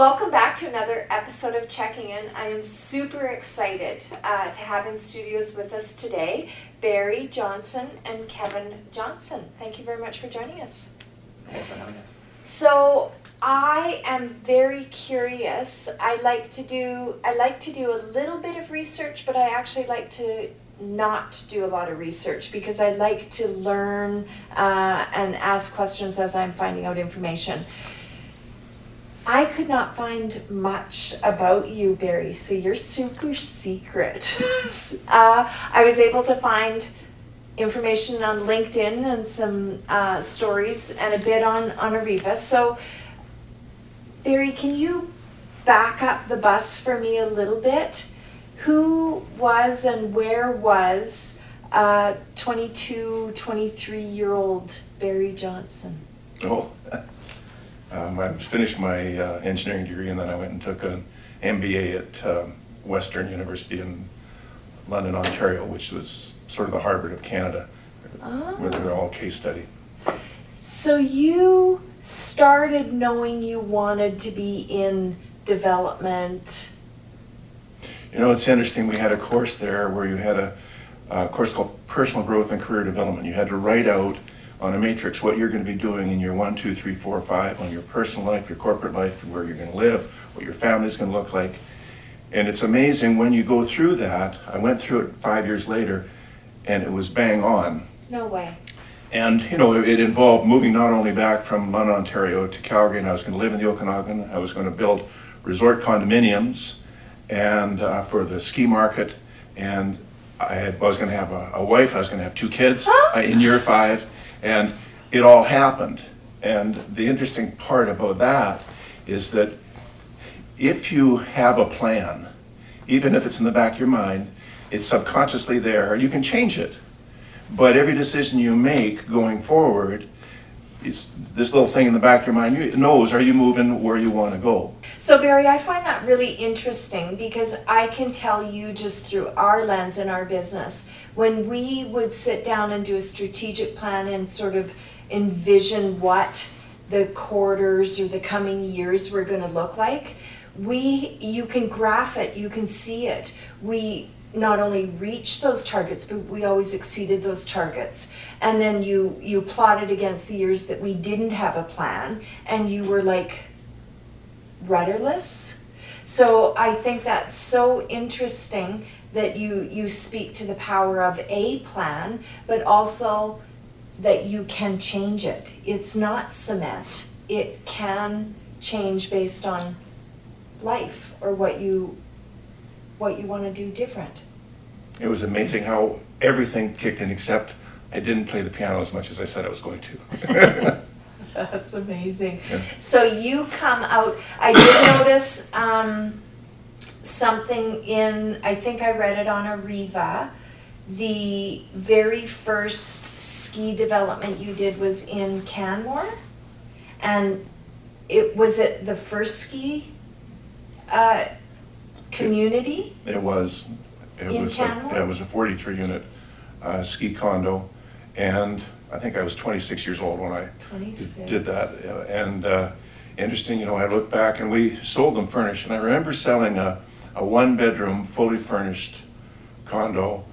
Welcome back to another episode of Checking In. I am super excited uh, to have in studios with us today Barry Johnson and Kevin Johnson. Thank you very much for joining us. Thanks for having us. So I am very curious. I like to do I like to do a little bit of research, but I actually like to not do a lot of research because I like to learn uh, and ask questions as I'm finding out information. I could not find much about you, Barry, so you're super secret. uh, I was able to find information on LinkedIn and some uh, stories and a bit on, on Ariva. So, Barry, can you back up the bus for me a little bit? Who was and where was uh, 22, 23 year old Barry Johnson? Oh, um, I finished my uh, engineering degree and then I went and took an MBA at um, Western University in London, Ontario, which was sort of the Harvard of Canada, where they're all case study. So you started knowing you wanted to be in development. You know, it's interesting, we had a course there where you had a, a course called Personal Growth and Career Development. You had to write out on a matrix what you're going to be doing in your one, two, three, four, five, on your personal life, your corporate life, where you're going to live, what your family's going to look like. And it's amazing when you go through that. I went through it five years later, and it was bang on. No way. And, you know, it involved moving not only back from London, Ontario to Calgary, and I was going to live in the Okanagan. I was going to build resort condominiums and uh, for the ski market. And I, had, I was going to have a, a, wife, I was going to have two kids uh, in year five. And it all happened. And the interesting part about that is that if you have a plan, even if it's in the back of your mind, it's subconsciously there, you can change it. But every decision you make going forward, it's this little thing in the back of your mind knows are you moving where you want to go. So Barry, I find that really interesting because I can tell you just through our lens in our business, when we would sit down and do a strategic plan and sort of envision what the quarters or the coming years were going to look like, we you can graph it, you can see it. We not only reached those targets, but we always exceeded those targets. And then you you plotted against the years that we didn't have a plan, and you were like rudderless. So I think that's so interesting that you you speak to the power of a plan, but also that you can change it. It's not cement. It can change based on life or what you what you want to do different. It was amazing how everything kicked in except I didn't play the piano as much as I said I was going to. That's amazing. Yeah. So you come out, I did notice um, something in, I think I read it on Ariva. The very first ski development you did was in Canmore. And it was it the first ski uh, community? It was. It in was Canmore? A, it was a 43 unit uh, ski condo, and I think I was 26 years old when I 26. did that. And uh, interesting, you know, I look back and we sold them furnished, and I remember selling a, a one bedroom, fully furnished condo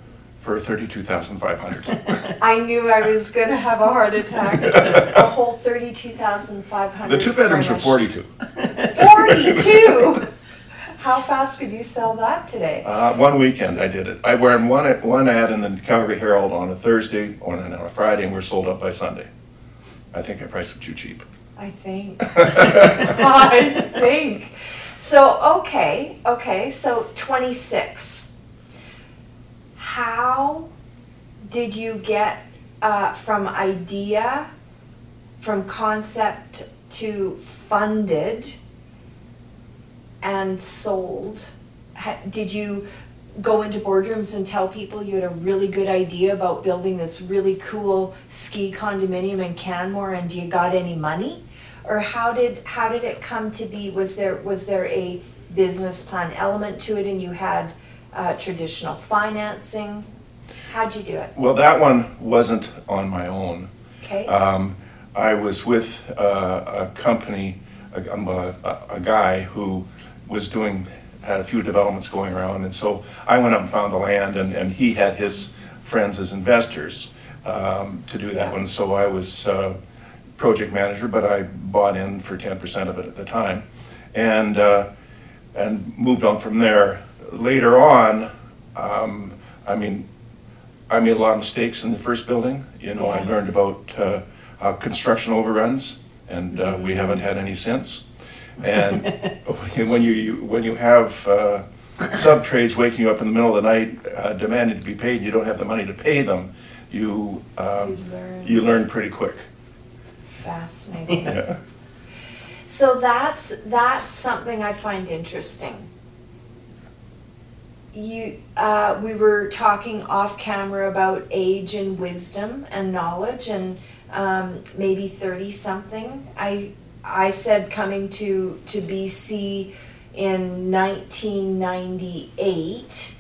for 32,500. I knew I was going to have a heart attack. a whole 32,500. The two bedrooms were 42. 42? How fast could you sell that today? Uh, one weekend I did it. I ran one, one ad in the Calgary Herald on a Thursday, or on a Friday, and we're sold out by Sunday. I think I priced it too cheap. I think. I think. So, okay, okay, so 26. How did you get uh, from idea, from concept to funded? And sold, did you go into boardrooms and tell people you had a really good idea about building this really cool ski condominium in Canmore and you got any money? Or how did how did it come to be? Was there was there a business plan element to it and you had uh, traditional financing? How'd you do it? Well, that one wasn't on my own. Okay. Um, I was with uh, a company a, a- a guy who was doing, had a few developments going around, and so I went up and found the land, and, and he had his friends as investors um, to do that one, so I was uh, project manager, but I bought in for ten percent of it at the time, and, uh, and moved on from there. Later on, um, I mean, I made a lot of mistakes in the first building. You know, I learned about uh, uh, construction overruns, and uh, we haven't had any since. And when you, when you have uh, sub-trades waking you up in the middle of the night uh, demanding to be paid, and you don't have the money to pay them, you, um, You learn. you learn pretty quick. Fascinating. Yeah. So that's that's something I find interesting. You, uh, we were talking off camera about age and wisdom and knowledge, and um, maybe thirty something. I I said coming to to BC in nineteen ninety eight.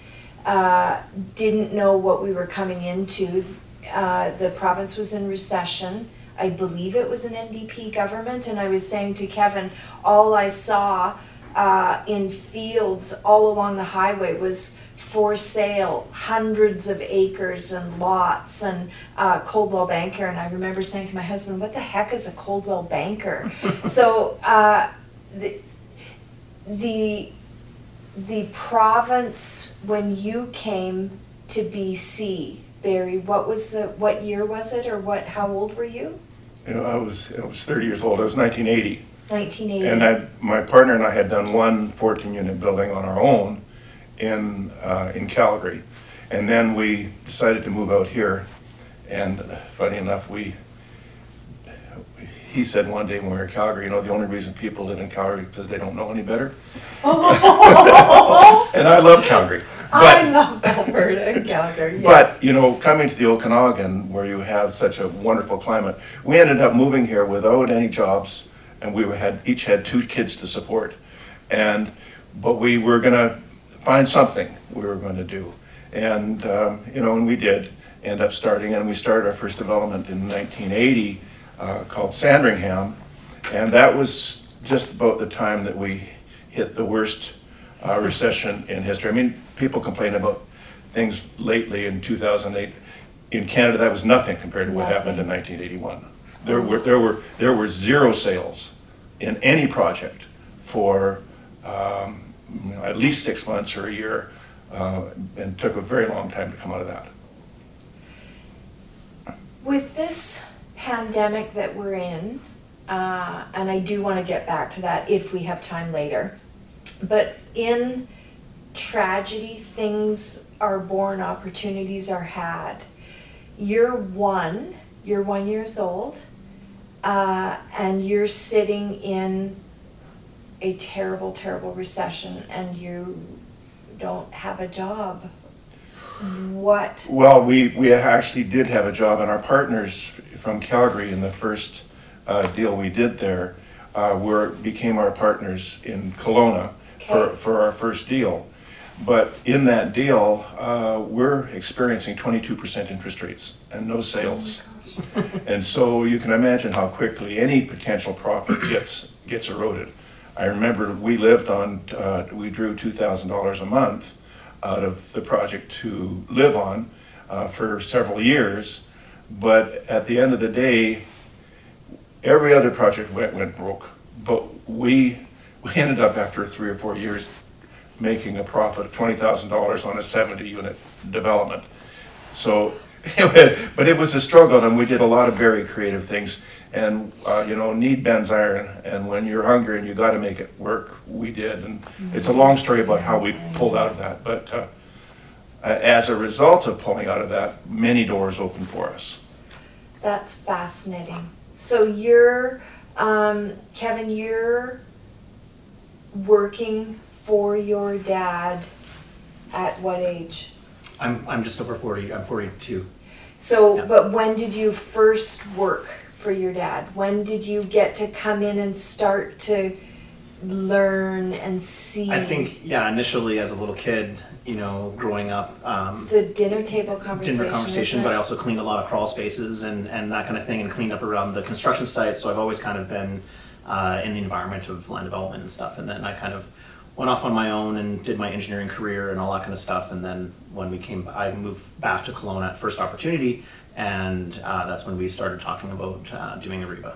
Uh, didn't know what we were coming into. Uh, the province was in recession. I believe it was an NDP government, and I was saying to Kevin, all I saw uh, in fields all along the highway was for sale, hundreds of acres and lots, and uh, Coldwell Banker. And I remember saying to my husband, "What the heck is a Coldwell Banker?" so uh, the the the province when you came to BC, Barry, what was the what year was it or what how old were you? You know, I was, I was 30 years old, I was 1980. 1980. And I, my partner and I had done one 14-unit building on our own in, uh, in Calgary. And then we decided to move out here, and funny enough, we, he said one day when we were in Calgary, you know, the only reason people live in Calgary is because they don't know any better. And I love Calgary. I But, love Alberta and Calgary. Yes. but, you know, coming to the Okanagan, where you have such a wonderful climate, we ended up moving here without any jobs, and we had, each had two kids to support. And, but we were gonna find something we were gonna do. And, um, you know, and we did end up starting, and we started our first development in nineteen eighty, uh, called Sandringham. And that was just about the time that we hit the worst, uh, recession in history. I mean, people complain about things lately in two thousand eight. In Canada, that was nothing compared to what happened in nineteen eighty-one. There were, there were, there were zero sales in any project for, um, you know, at least six months or a year, uh, and took a very long time to come out of that. With this pandemic that we're in, uh, and I do want to get back to that if we have time later, but in tragedy, things are born, opportunities are had. You're one, you're one years old, uh, and you're sitting in a terrible, terrible recession, and you don't have a job. What? Well, we, we actually did have a job, and our partners from Calgary in the first uh, deal we did there uh, were, became our partners in Kelowna for, Okay. for our first deal. But in that deal, uh, we're experiencing twenty-two percent interest rates and no sales. And so you can imagine how quickly any potential profit gets, gets eroded. I remember we lived on, uh, we drew two thousand dollars a month out of the project to live on uh, for several years. But at the end of the day, every other project went, went broke. But we, we ended up after three or four years making a profit of twenty thousand dollars on a seventy unit development. So, but it was a struggle and we did a lot of very creative things. And, uh, you know, need bends iron and when you're hungry and you gotta make it work, we did. And it's a long story about how we pulled out of that, but, uh, as a result of pulling out of that, many doors opened for us. That's fascinating. So you're, um, Kevin, you're working for your dad at what age? I'm, I'm just over 40, I'm 42. So, Yeah. but when did you first work for your dad? When did you get to come in and start to learn and see? I think, yeah, initially as a little kid, you know, growing up, It's um, the dinner table conversation. dinner conversation, but I also cleaned a lot of crawl spaces and, and that kind of thing and cleaned up around the construction site. So I've always kind of been uh, in the environment of land development and stuff. And then I kind of went off on my own and did my engineering career and all that kind of stuff. And then when we came, I moved back to Kelowna at first opportunity, and uh, that's when we started talking about uh, doing Ariva.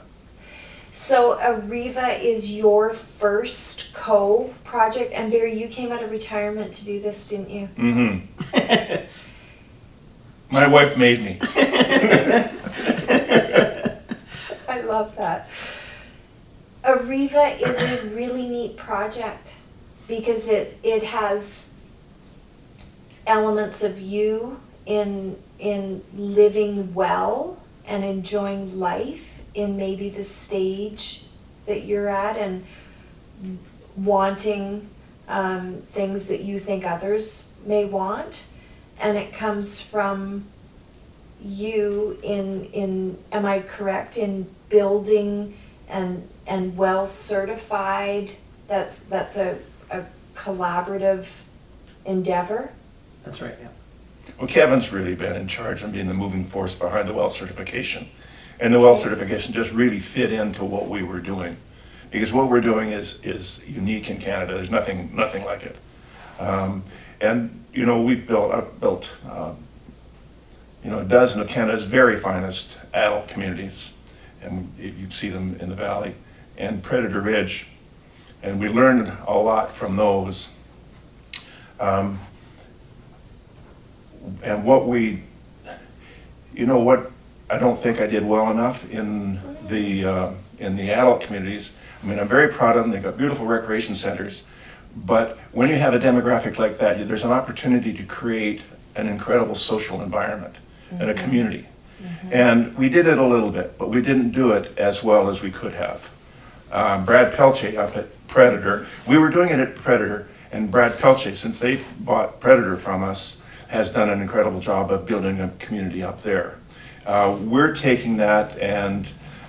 So Ariva is your first co-project, and Barry, you came out of retirement to do this, didn't you? Mm-hmm. My wife made me. I love that. Ariva is a really neat project because it it has elements of you in in living well and enjoying life in maybe the stage that you're at and wanting um, things that you think others may want. And it comes from you in in am I correct in building and and well certified? That's that's a, a collaborative endeavor? That's right, yeah. Well, Kevin's really been in charge and being the moving force behind the well certification. And the well certification just really fit into what we were doing. Because what we're doing is, is unique in Canada. There's nothing, nothing like it. Um, and, you know, we've built, I've built, um, you know, a dozen of Canada's very finest adult communities. And you see them in the valley and Predator Ridge. And we learned a lot from those. Um, and what we, you know what, I don't think I did well enough in the, uh, in the adult communities. I mean, I'm very proud of them, they've got beautiful recreation centers, but when you have a demographic like that, there's an opportunity to create an incredible social environment and a community. And we did it a little bit, but we didn't do it as well as we could have. Um, Brad Pelche up at Predator, we were doing it at Predator, and Brad Pelche, since they bought Predator from us, has done an incredible job of building a community up there. Uh, we're taking that and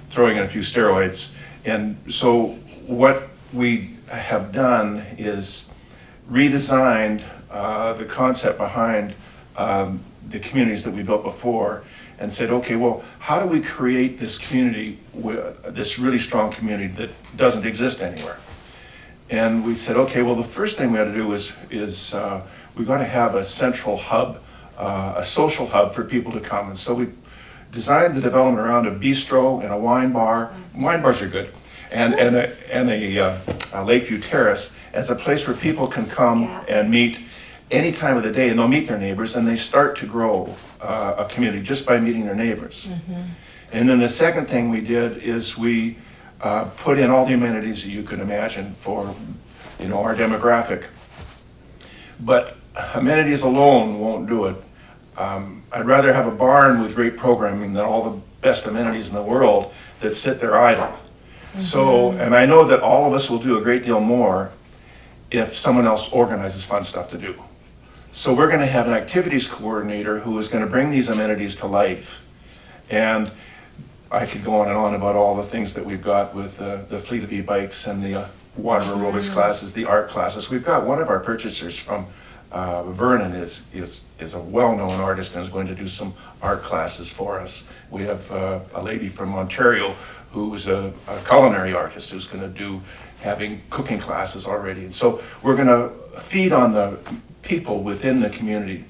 throwing in a few steroids. And so what we have done is redesigned uh, the concept behind um, the communities that we built before and said, okay, well, how do we create this community, this really strong community that doesn't exist anywhere? And we said, okay, well, the first thing we had to do is, is uh, we got to have a central hub, uh, a social hub for people to come. And so we designed the development around a bistro and a wine bar. Wine bars are good. And, and a, and a, uh, a Lakeview Terrace as a place where people can come and meet any time of the day and they'll meet their neighbors and they start to grow uh, a community just by meeting their neighbors. And then the second thing we did is we uh, put in all the amenities that you could imagine for, you know, our demographic. But amenities alone won't do it. Um, I'd rather have a barn with great programming than all the best amenities in the world that sit there idle. So, and I know that all of us will do a great deal more if someone else organizes fun stuff to do. So we're gonna have an activities coordinator who is gonna bring these amenities to life. And I could go on and on about all the things that we've got with uh, the Fleet of e-bikes and the uh, water aerobics classes, the art classes. We've got one of our purchasers from uh, Vernon is, is, is a well-known artist and is going to do some art classes for us. We have uh, a lady from Ontario who's a a culinary artist who's gonna do, having cooking classes already. And so we're gonna feed on the people within the community.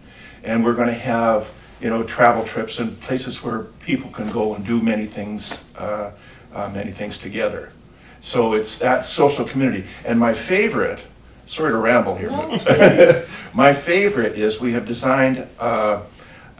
And we're gonna have, you know, travel trips and places where people can go and do many things, uh, uh, many things together. So it's that social community. And my favorite, sorry to ramble here, No, but my favorite is we have designed uh,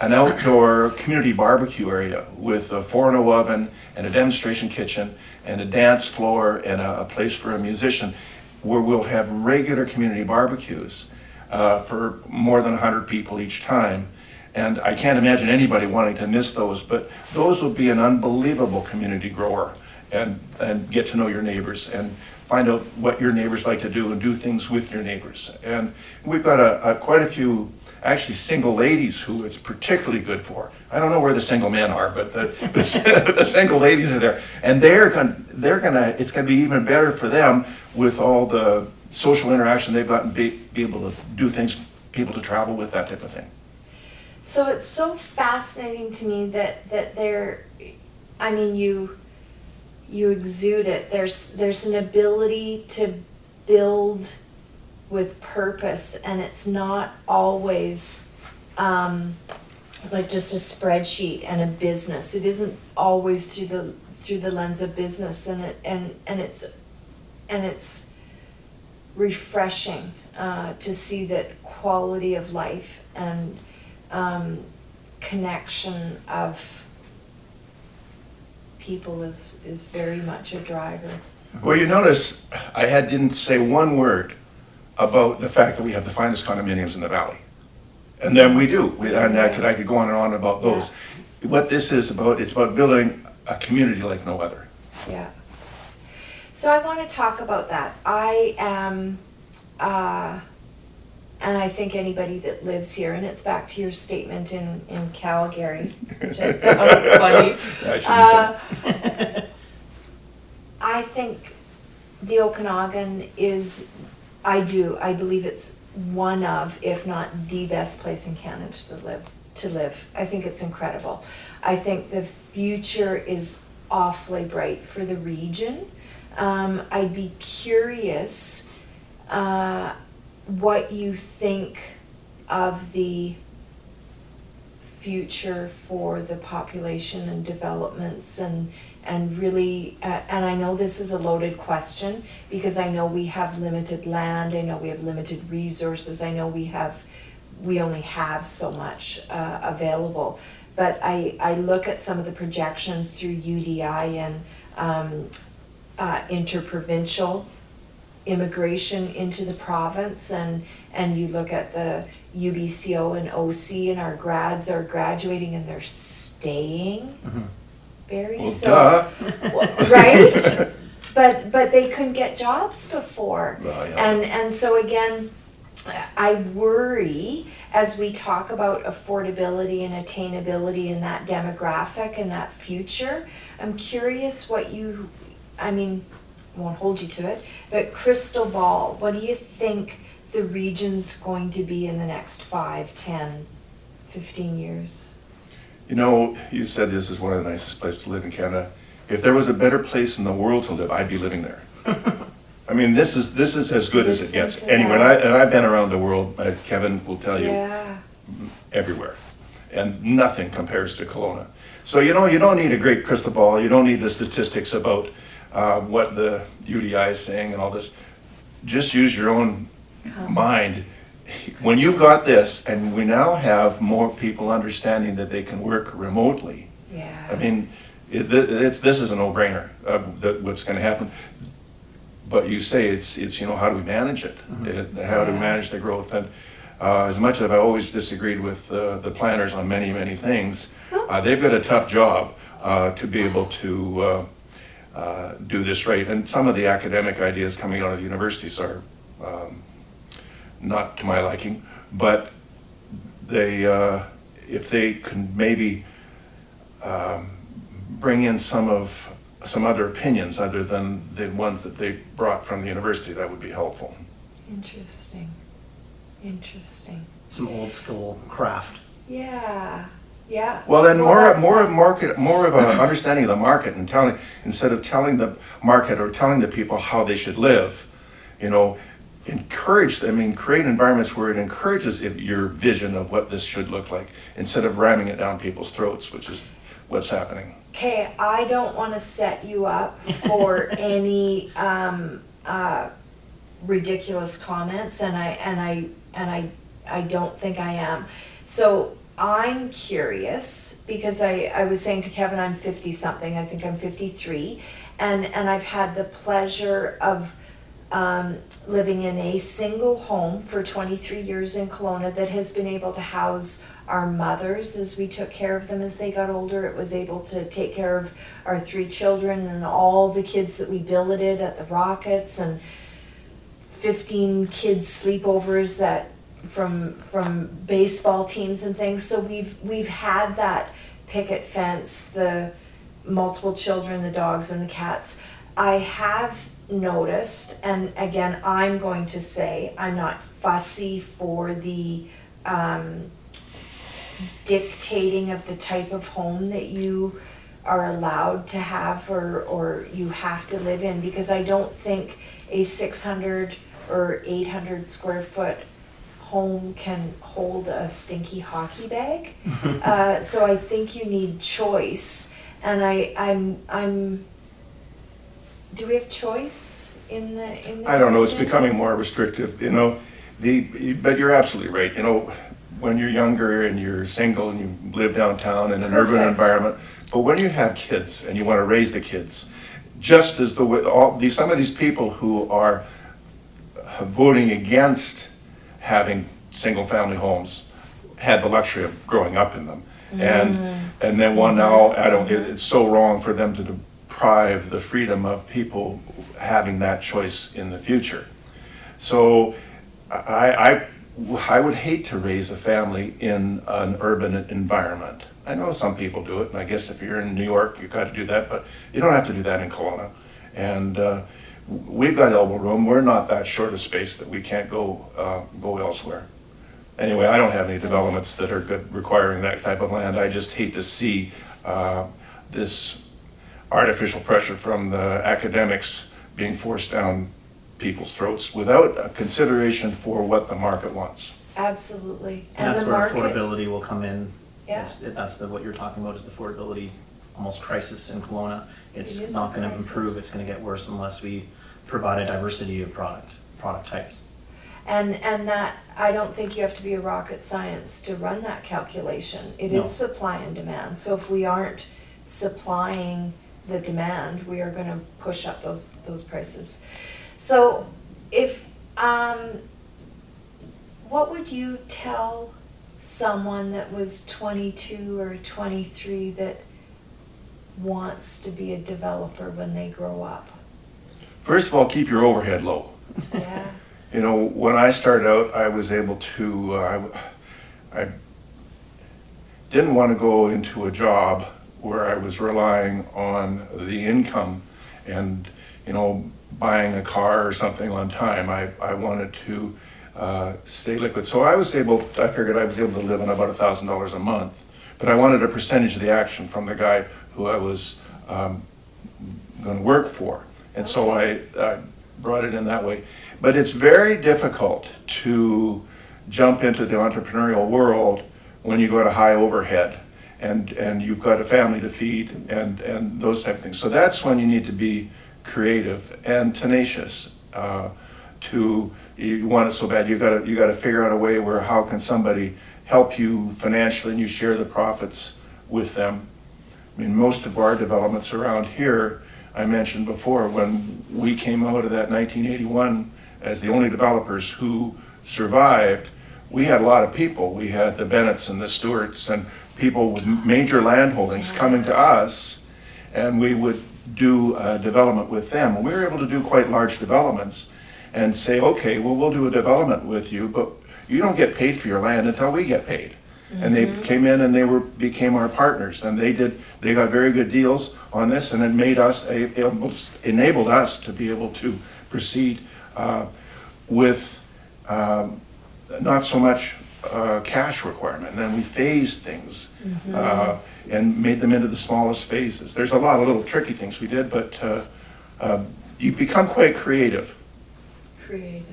an outdoor community barbecue area with a 4.0 oven and a demonstration kitchen and a dance floor and a, a place for a musician where we'll have regular community barbecues uh, for more than 100 people each time. And I can't imagine anybody wanting to miss those, but those will be an unbelievable community grower and, and get to know your neighbors and find out what your neighbors like to do and do things with your neighbors. And we've got a, a quite a few actually single ladies who it's particularly good for. I don't know where the single men are, but the, the, the single ladies are there. And they're going they're gonna it's gonna be even better for them with all the social interaction they've got and be, be able to do things, people to travel with, that type of thing. So it's so fascinating to me that that there, I mean you, you exude it. There's there's an ability to build with purpose, and it's not always um, like just a spreadsheet and a business. It isn't always through the through the lens of business, and it and and it's and it's refreshing uh, to see that quality of life and um, connection of people is is very much a driver. Well, you notice I had didn't say one word about the fact that we have the finest condominiums in the valley. And then we do, we, and I could, I could go on and on about those. What this is about, it's about building a community like no other. Yeah. So I want to talk about that. I am, uh, and I think anybody that lives here, and it's back to your statement in, in Calgary, which I found funny. I shouldn't Uh. I think the Okanagan is, I do, I believe it's one of, if not the best place in Canada to live. To live, I think it's incredible. I think the future is awfully bright for the region. Um, I'd be curious uh, what you think of the future for the population and developments and and really uh, and I know this is a loaded question because I know we have limited land I know we have limited resources I know we have we only have so much uh, available. But I I look at some of the projections through UDI and um, uh, interprovincial immigration into the province and and you look at the UBCO and OC and our grads are graduating and they're staying. Mm-hmm. Very Well, so right? But but they couldn't get jobs before. Well, yeah. and and so again I worry as we talk about affordability and attainability in that demographic and that future. I'm curious what you I mean I won't hold you to it but crystal ball what do you think the region's going to be in the next five, ten, fifteen years You know, you said this is one of the nicest places to live in Canada. If there was a better place in the world to live, I'd be living there. I mean, this is, this is as good as it gets. to Anyway, and. I, and I've been around the world, uh, Kevin will tell you, yeah everywhere. And nothing compares to Kelowna. So, you know, you don't need a great crystal ball, you don't need the statistics about uh, what the UDI is saying and all this. Just use your own mind. When you've got this, and we now have more people understanding that they can work remotely, yeah I mean, it, it's, this is a no-brainer, uh, what's gonna happen. But you say it's, it's, you know, how do we manage it? It- How do we manage the growth? And, uh, as much as I've always disagreed with, uh, the planners on many, many things, uh, they've got a tough job, uh, to be able to, uh, do this right. And some of the academic ideas coming out of the universities are, um, not to my liking, but they, uh, if they can maybe um, bring in some of, some other opinions other than the ones that they brought from the university, that would be helpful. Interesting. Interesting. Some old school craft. Yeah. Yeah. Well, then more, that's more of market, more of an understanding of the market and telling, instead of telling the market or telling the people how they should live, you know, encourage, them I mean, create environments where it encourages your vision of what this should look like, instead of ramming it down people's throats, which is what's happening. Okay, I don't want to set you up for any um, uh, ridiculous comments, and I and I and I I don't think I am. So I'm curious because I I was saying to Kevin I'm fifty something. I think I'm fifty three, and and I've had the pleasure of. Um, living in a single home for 23 years in Kelowna that has been able to house our mothers as we took care of them as they got older. It was able to take care of our three children and all the kids that we billeted at the Rockets and 15 kids sleepovers at from from baseball teams and things. So we've we've had that picket fence, the multiple children, the dogs and the cats. I have noticed, and again, I'm going to say I'm not fussy for the um, dictating of the type of home that you are allowed to have or, or you have to live in, because I don't think a six hundred or eight hundred square foot home can hold a stinky hockey bag. Uh, so I think you need choice, and I, I'm, I'm, do we have choice in the, in the? I don't know, it's becoming more restrictive, you know, the, but you're absolutely right, you know, when you're younger and you're single and you live downtown in an urban environment, but when you have kids and you want to raise the kids, just as the, way all, these, some of these people who are voting against having single-family homes had the luxury of growing up in them. And, and then one now, I don't, it, it's so wrong for them to deprive the freedom of people having that choice in the future. So I, I, I would hate to raise a family in an urban environment. I know some people do it, and I guess if you're in New York, you've got to do that, but you don't have to do that in Kelowna. And uh, we've got elbow room, we're not that short of space that we can't go, uh, go elsewhere. Anyway, I don't have any developments that are good requiring that type of land. I just hate to see uh, this artificial pressure from the academics being forced down people's throats without a consideration for what the market wants. Absolutely, And and that's the where market, affordability will come in. Yeah. It's- it- That's the, what you're talking about is the affordability, almost crisis in Kelowna. It It's is not gonna improve, it's gonna get worse unless we provide a diversity of product, product types. and, and that, I don't think you have to be a rocket science to run that calculation. It No. is supply and demand, so if we aren't supplying the demand, we are gonna push up those, those prices. So if, um, what would you tell someone that was twenty-two or twenty-three that wants to be a developer when they grow up? First of all, keep your overhead low. Yeah, You know, when I started out, I was able to, uh, I, I didn't want to go into a job where I was relying on the income and, you know, buying a car or something on time. I, I wanted to uh, stay liquid. So I was able, I figured I was able to live on about a thousand dollars a month. But I wanted a percentage of the action from the guy who I was um, going to work for. And so I, I brought it in that way. But it's very difficult to jump into the entrepreneurial world when you got a high overhead and, and you've got a family to feed and, and those type of things. So that's when you need to be creative and tenacious. Uh, to you want it so bad, you gotta you gotta figure out a way where how can somebody help you financially and you share the profits with them. I mean, most of our developments around here, I mentioned before, when we came out of that 1981 as the only developers who survived, we had a lot of people. We had the Bennetts and the Stewarts and people with major land holdings coming to us, and we would do development with them. We were able to do quite large developments and say, okay, well, we'll do a development with you, but you don't get paid for your land until we get paid. And they came in and they were, became our partners, and they did, they got very good deals on this, and it made us, a- almost enabled us to be able to proceed uh, with um, not so much uh, cash requirement, and then we phased things uh, and made them into the smallest phases. There's a lot of little tricky things we did, but uh, uh, you become quite creative. creative.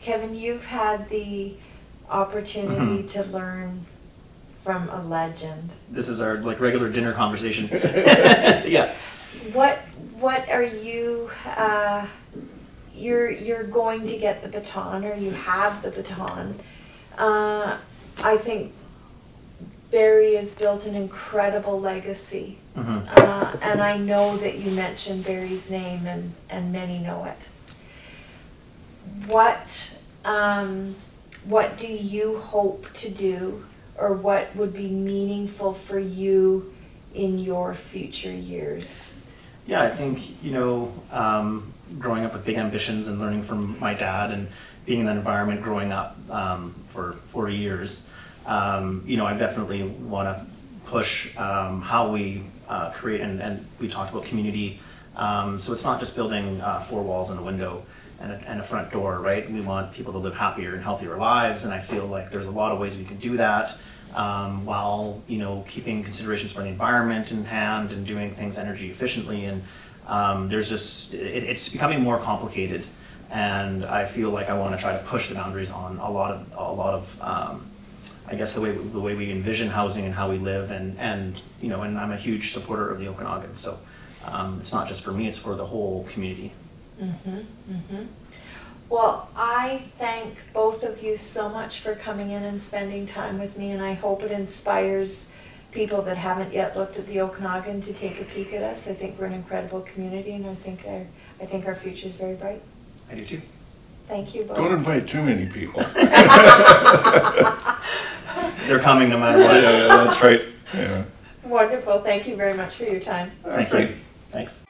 Kevin, you've had the opportunity to learn from a legend. This is our like regular dinner conversation. Yeah. What what are you uh, you're you're going to get the baton or you have the baton. Uh, I think Barry has built an incredible legacy. Mhm. Uh, and I know that you mentioned Barry's name and, and many know it. What, um, what do you hope to do or what would be meaningful for you in your future years? Yeah, I think, you know, um, growing up with big ambitions and learning from my dad and being in that environment growing up um, for 40 years, um, you know, I definitely want to push um, how we uh, create, and, and we talked about community. Um, so it's not just building uh, four walls and a window and a, and a front door, right? We want people to live happier and healthier lives, and I feel like there's a lot of ways we can do that. um, while you know keeping considerations for the environment in hand and doing things energy efficiently. And um, there's just it, it's becoming more complicated, and I feel like I want to try to push the boundaries on a lot of a lot of. Um, I guess the way the way we envision housing and how we live, and and you know, and I'm a huge supporter of the Okanagan. So um, it's not just for me; it's for the whole community. Mm-hmm, mm-hmm. Well, I thank both of you so much for coming in and spending time with me, and I hope it inspires people that haven't yet looked at the Okanagan to take a peek at us. I think we're an incredible community, and I think our, I think our future is very bright. I do too. Thank you both. Don't invite too many people. They're coming no matter what. yeah, yeah that's right, yeah. Wonderful. Thank you very much for your time. Thank Great. you. Thanks.